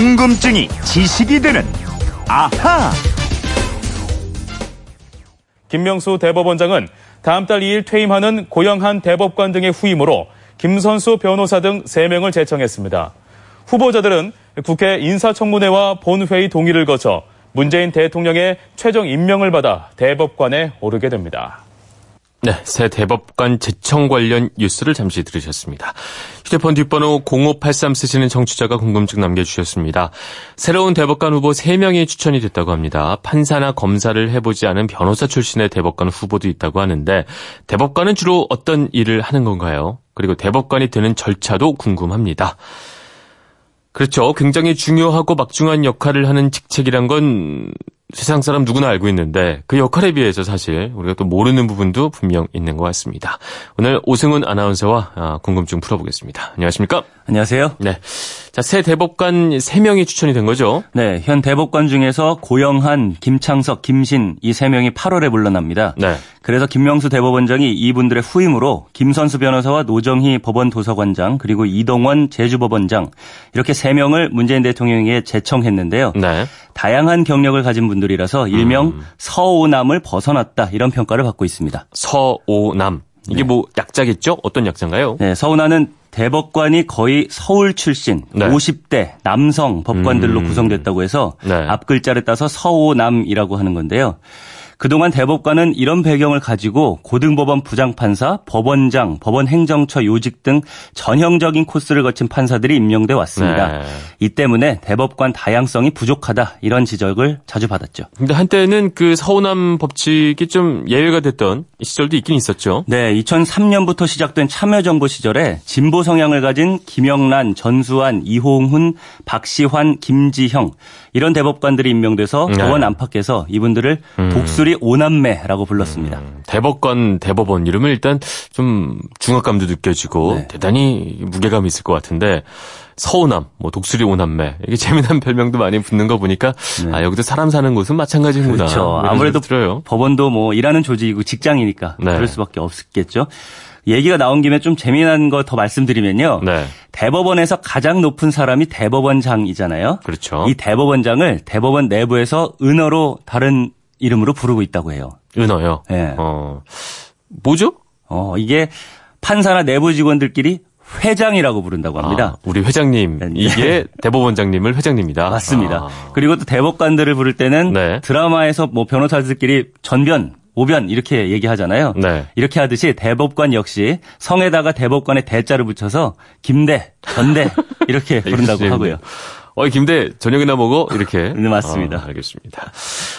궁금증이 지식이 되는 아하. 김명수 대법원장은 다음 달 2일 퇴임하는 고영한 대법관 등의 후임으로 김선수 변호사 등 3명을 제청했습니다. 후보자들은 국회 인사청문회와 본회의 동의를 거쳐 문재인 대통령의 최종 임명을 받아 대법관에 오르게 됩니다. 네, 새 대법관 제청 관련 뉴스를 잠시 들으셨습니다. 휴대폰 뒷번호 0583 쓰시는 청취자가 궁금증 남겨주셨습니다. 새로운 대법관 후보 3명이 추천이 됐다고 합니다. 판사나 검사를 해보지 않은 변호사 출신의 대법관 후보도 있다고 하는데 대법관은 주로 어떤 일을 하는 건가요? 그리고 대법관이 되는 절차도 궁금합니다. 그렇죠. 굉장히 중요하고 막중한 역할을 하는 직책이란 건 세상 사람 누구나 알고 있는데 그 역할에 비해서 사실 우리가 또 모르는 부분도 분명 있는 것 같습니다. 오늘 오승훈 아나운서와 아, 궁금증 풀어보겠습니다. 안녕하십니까? 안녕하세요. 네. 자, 새 대법관 3명이 추천이 된 거죠? 네, 현 대법관 중에서 고영한, 김창석, 김신 이 3명이 8월에 물러납니다. 네. 그래서 김명수 대법원장이 이분들의 후임으로 김선수 변호사와 노정희 법원 도서관장 그리고 이동원 제주법원장 이렇게 3명을 문재인 대통령에게 제청했는데요. 네. 다양한 경력을 가진 분들이라서 일명 음. 서오남을 벗어났다 이런 평가를 받고 있습니다. 서오남. 이게 네. 뭐 약자겠죠? 어떤 약자인가요? 네, 서운하는 대법관이 거의 서울 출신 네. 50대 남성 법관들로 음. 구성됐다고 해서 네. 앞 글자를 따서 서오남이라고 하는 건데요. 그동안 대법관은 이런 배경을 가지고 고등법원 부장판사, 법원장, 법원 행정처 요직 등 전형적인 코스를 거친 판사들이 임명돼 왔습니다. 네. 이 때문에 대법관 다양성이 부족하다 이런 지적을 자주 받았죠. 근데 한때는 그 서운함 법칙이 좀 예외가 됐던 시절도 있긴 있었죠. 네, 2003년부터 시작된 참여정부 시절에 진보 성향을 가진 김영란, 전수환, 이홍훈, 박시환, 김지형 이런 대법관들이 임명돼서 네. 법원 안팎에서 이분들을 음. 독수리 오남매라고 불렀습니다. 음. 대법관, 대법원 이름을 일단 좀 중압감도 느껴지고 네. 대단히 무게감이 있을 것 같은데 서오남, 뭐 독수리 오남매 이게 재미난 별명도 많이 붙는 거 보니까 네. 아 여기도 사람 사는 곳은 마찬가지구나. 그렇죠. 아무래도 들어요. 법원도 뭐 일하는 조직이고 직장이니까 네. 그럴 수밖에 없겠죠. 얘기가 나온 김에 좀 재미난 거 더 말씀드리면요. 네. 대법원에서 가장 높은 사람이 대법원장이잖아요. 그렇죠. 이 대법원장을 대법원 내부에서 은어로 다른 이름으로 부르고 있다고 해요. 은어요? 네. 어. 뭐죠? 어, 이게 판사나 내부 직원들끼리 회장이라고 부른다고 합니다. 아, 우리 회장님 네. 이게 대법원장님을 회장님이다. 맞습니다. 아. 그리고 또 대법관들을 부를 때는 네. 드라마에서 뭐 변호사들끼리 전변 오변 이렇게 얘기하잖아요. 네. 이렇게 하듯이 대법관 역시 성에다가 대법관의 대자를 붙여서 김대, 전대 이렇게 부른다고 하고요. 어이 김대 저녁이나 먹어 이렇게. 네 맞습니다. 아, 알겠습니다.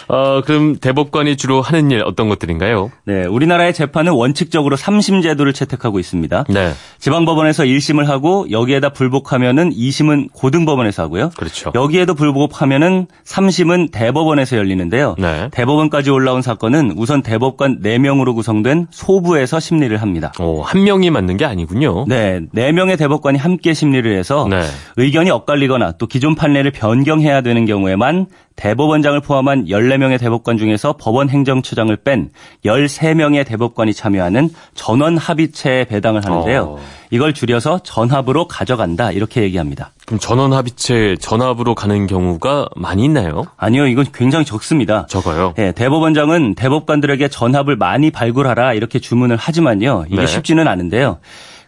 어 그럼 대법관이 주로 하는 일 어떤 것들인가요? 네, 우리나라의 재판은 원칙적으로 3심 제도를 채택하고 있습니다. 네. 지방법원에서 1심을 하고 여기에다 불복하면은 2심은 고등법원에서 하고요. 그렇죠. 여기에도 불복하면은 3심은 대법원에서 열리는데요. 네. 대법원까지 올라온 사건은 우선 대법관 4명으로 구성된 소부에서 심리를 합니다. 오, 한 명이 맞는 게 아니군요. 네, 4명의 대법관이 함께 심리를 해서 네. 의견이 엇갈리거나 또 기존 판례를 변경해야 되는 경우에만 대법원장을 포함한 14명의 대법관 중에서 법원 행정처장을 뺀 13명의 대법관이 참여하는 전원 합의체에 배당을 하는데요. 어. 이걸 줄여서 전합으로 가져간다 이렇게 얘기합니다. 그럼 전원 합의체 전합으로 가는 경우가 많이 있나요? 아니요, 이건 굉장히 적습니다. 적어요. 네, 대법원장은 대법관들에게 전합을 많이 발굴하라 이렇게 주문을 하지만요, 이게 네. 쉽지는 않은데요.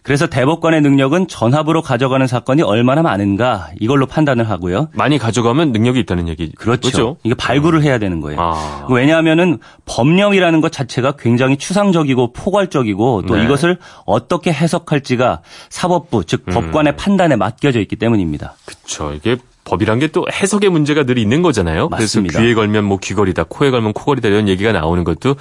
그래서 대법관의 능력은 전합으로 가져가는 사건이 얼마나 많은가 이걸로 판단을 하고요. 많이 가져가면 능력이 있다는 얘기. 그렇죠. 그렇죠? 이게 발굴을 해야 되는 거예요. 아. 왜냐하면은 법령이라는 것 자체가 굉장히 추상적이고 포괄적이고 또 네. 이것을 어떻게 해석할지가 사법부 즉 음. 법관의 판단에 맡겨져 있기 때문입니다. 그렇죠. 이게 법이란 게 또 해석의 문제가 늘 있는 거잖아요. 맞습니다. 그래서 귀에 걸면 뭐 귀걸이다, 코에 걸면 코걸이다 이런 얘기가 나오는 것도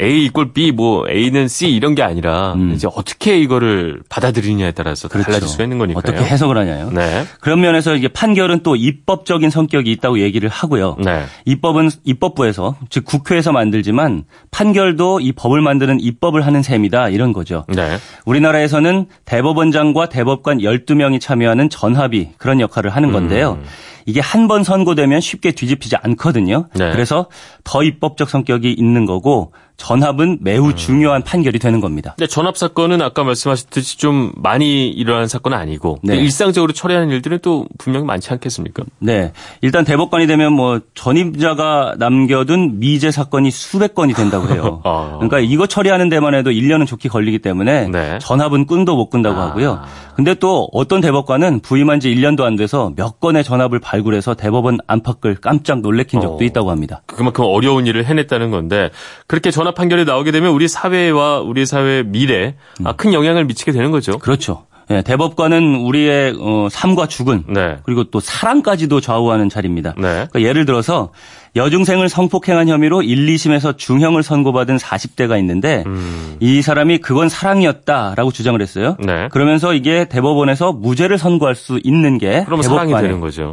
A 이꼴 B 뭐 A는 C 이런 게 아니라 음. 이제 어떻게 이거를 받아들이냐에 따라서 그렇죠. 달라질 수가 있는 거니까요. 어떻게 해석을 하냐요. 네. 그런 면에서 이게 판결은 또 입법적인 성격이 있다고 얘기를 하고요. 네. 입법은 입법부에서 즉 국회에서 만들지만 판결도 이 법을 만드는 입법을 하는 셈이다 이런 거죠. 네. 우리나라에서는 대법원장과 대법관 12명이 참여하는 전합이 그런 역할을 하는 건데요. 음. 이게 한 번 선고되면 쉽게 뒤집히지 않거든요. 네. 그래서 더 입법적 성격이 있는 거고 전합은 매우 음. 중요한 판결이 되는 겁니다. 네, 전합 사건은 아까 말씀하셨듯이 좀 많이 일어나는 사건은 아니고 네. 일상적으로 처리하는 일들은 또 분명히 많지 않겠습니까? 네. 일단 대법관이 되면 뭐 전입자가 남겨둔 미제 사건이 수백 건이 된다고 해요. 아. 그러니까 이거 처리하는 데만 해도 1년은 좋게 걸리기 때문에 네. 전합은 끈도 못 끈다고 아. 하고요. 근데 또 어떤 대법관은 부임한 지 1년도 안 돼서 몇 건의 전합을 발굴해서 대법원 안팎을 깜짝 놀래킨 적도 어. 있다고 합니다. 그만큼 어려운 일을 해냈다는 건데 그렇게 전합 판결이 나오게 되면 우리 사회와 우리 사회 미래 음. 큰 영향을 미치게 되는 거죠. 그렇죠. 네, 대법관은 우리의 어, 삶과 죽은 네. 그리고 또 사랑까지도 좌우하는 자리입니다. 네. 그러니까 예를 들어서 여중생을 성폭행한 혐의로 1, 2심에서 중형을 선고받은 40대가 있는데 음. 이 사람이 그건 사랑이었다라고 주장을 했어요. 네. 그러면서 이게 대법원에서 무죄를 선고할 수 있는 게 대법관의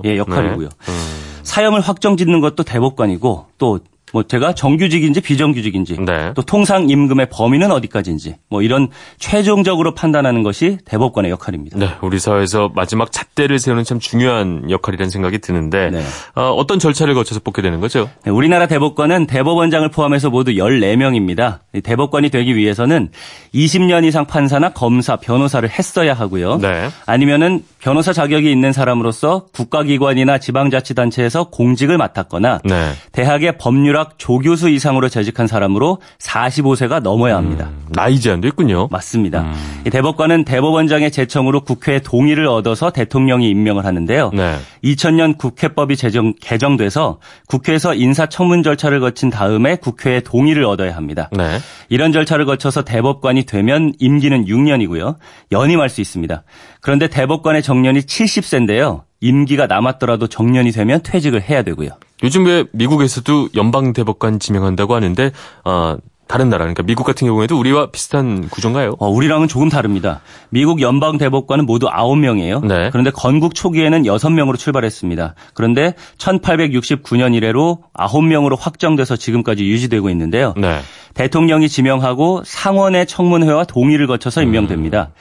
예, 역할이고요. 네. 음. 사형을 확정짓는 것도 대법관이고 또 뭐 제가 정규직인지 비정규직인지 네. 또 통상 임금의 범위는 어디까지인지 뭐 이런 최종적으로 판단하는 것이 대법관의 역할입니다. 네, 우리 사회에서 마지막 잣대를 세우는 참 중요한 역할이라는 생각이 드는데 네. 어, 떤 절차를 거쳐서 뽑게 되는 거죠? 네, 우리나라 대법관은 대법원장을 포함해서 모두 14명입니다. 대법관이 되기 위해서는 20년 이상 판사나 검사, 변호사를 했어야 하고요. 네. 아니면은 변호사 자격이 있는 사람으로서 국가기관이나 지방자치단체에서 공직을 맡았거나 네. 대학의 법률학 조교수 이상으로 재직한 사람으로 45세가 넘어야 합니다. 음, 나이 제한도 있군요. 맞습니다. 음. 대법관은 대법원장의 제청으로 국회의 동의를 얻어서 대통령이 임명을 하는데요. 네. 2000년 국회법이 제정, 개정돼서 국회에서 인사청문 절차를 거친 다음에 국회의 동의를 얻어야 합니다. 네. 이런 절차를 거쳐서 대법관이 되면 임기는 6년이고요. 연임할 수 있습니다. 그런데 대법관의 정 년이 70세인데요. 임기가 남았더라도 정년이 되면 퇴직을 해야 되고요. 요즘 왜 미국에서도 연방 대법관 지명한다고 하는데 어, 다른 나라 그러니까 미국 같은 경우에도 우리와 비슷한 구조인가요? 어, 우리랑은 조금 다릅니다. 미국 연방 대법관은 모두 9명이에요. 네. 그런데 건국 초기에는 6명으로 출발했습니다. 그런데 1869년 이래로 9명으로 확정돼서 지금까지 유지되고 있는데요. 네. 대통령이 지명하고 상원의 청문회와 동의를 거쳐서 임명됩니다. 음.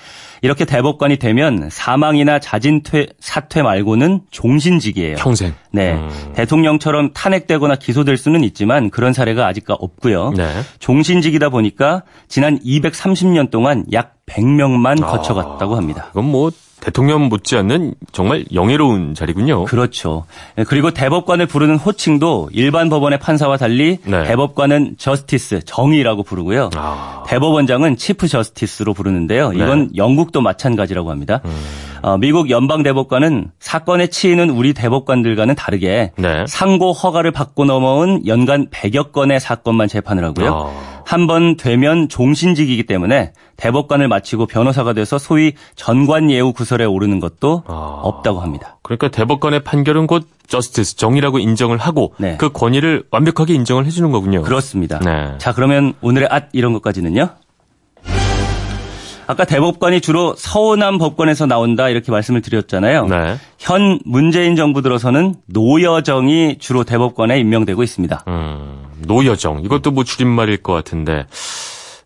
이렇게 대법관이 되면 사망이나 자진퇴 사퇴 말고는 종신직이에요. 평생. 네. 음. 대통령처럼 탄핵되거나 기소될 수는 있지만 그런 사례가 아직 없고요. 네. 종신직이다 보니까 지난 230년 동안 약 100명만 아, 거쳐갔다고 합니다. 그건 뭐 대통령 못지않는 정말 영예로운 자리군요. 그렇죠. 그리고 대법관을 부르는 호칭도 일반 법원의 판사와 달리 네. 대법관은 저스티스, 정의라고 부르고요. 아. 대법원장은 치프 저스티스로 부르는데요. 네. 이건 네. 영국도 마찬가지라고 합니다. 음. 어, 미국 연방 대법관은 사건의 치이는 우리 대법관들과는 다르게 네. 상고 허가를 받고 넘어온 연간 100여 건의 사건만 재판을 하고요. 아. 한번 되면 종신직이기 때문에 대법관을 마치고 변호사가 돼서 소위 전관예우 구설에 오르는 것도 아, 없다고 합니다. 그러니까 대법관의 판결은 곧 저스티스 정의라고 인정을 하고 네. 그 권위를 완벽하게 인정을 해주는 거군요. 그렇습니다. 네. 자 그러면 오늘의 앗 이런 것까지는요. 아까 대법관이 주로 서운한 법관에서 나온다 이렇게 말씀을 드렸잖아요. 네. 현 문재인 정부 들어서는 노여정이 주로 대법관에 임명되고 있습니다. 음, 노여정 이것도 뭐 줄임말일 것 같은데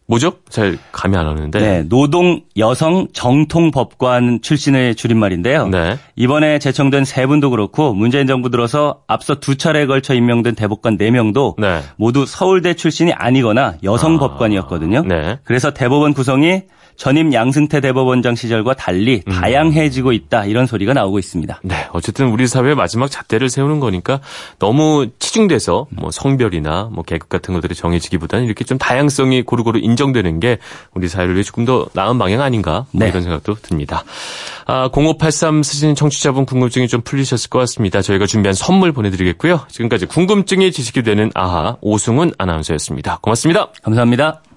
뭐죠? 잘 감이 안 오는데. 네, 노동 여성 정통 법관 출신의 줄임말인데요. 네. 이번에 제청된 세 분도 그렇고 문재인 정부 들어서 앞서 두 차례에 걸쳐 임명된 대법관 4명도 네. 모두 서울대 출신이 아니거나 여성 아. 법관이었거든요. 네. 그래서 대법원 구성이 전임 양승태 대법원장 시절과 달리 음. 다양해지고 있다 이런 소리가 나오고 있습니다. 네, 어쨌든 우리 사회의 마지막 잣대를 세우는 거니까 너무 치중돼서 뭐 성별이나 뭐 계급 같은 것들이 정해지기보다는 이렇게 좀 다양성이 고루고루 인정되는 게 우리 사회를 위해 조금 더 나은 방향 아닌가 뭐 네. 이런 생각도 듭니다. 아, 0583 쓰시는 청취자분 궁금증이 좀 풀리셨을 것 같습니다. 저희가 준비한 선물 보내드리겠고요. 지금까지 궁금증이 지식이 되는 아하 오승훈 아나운서였습니다. 고맙습니다. 감사합니다.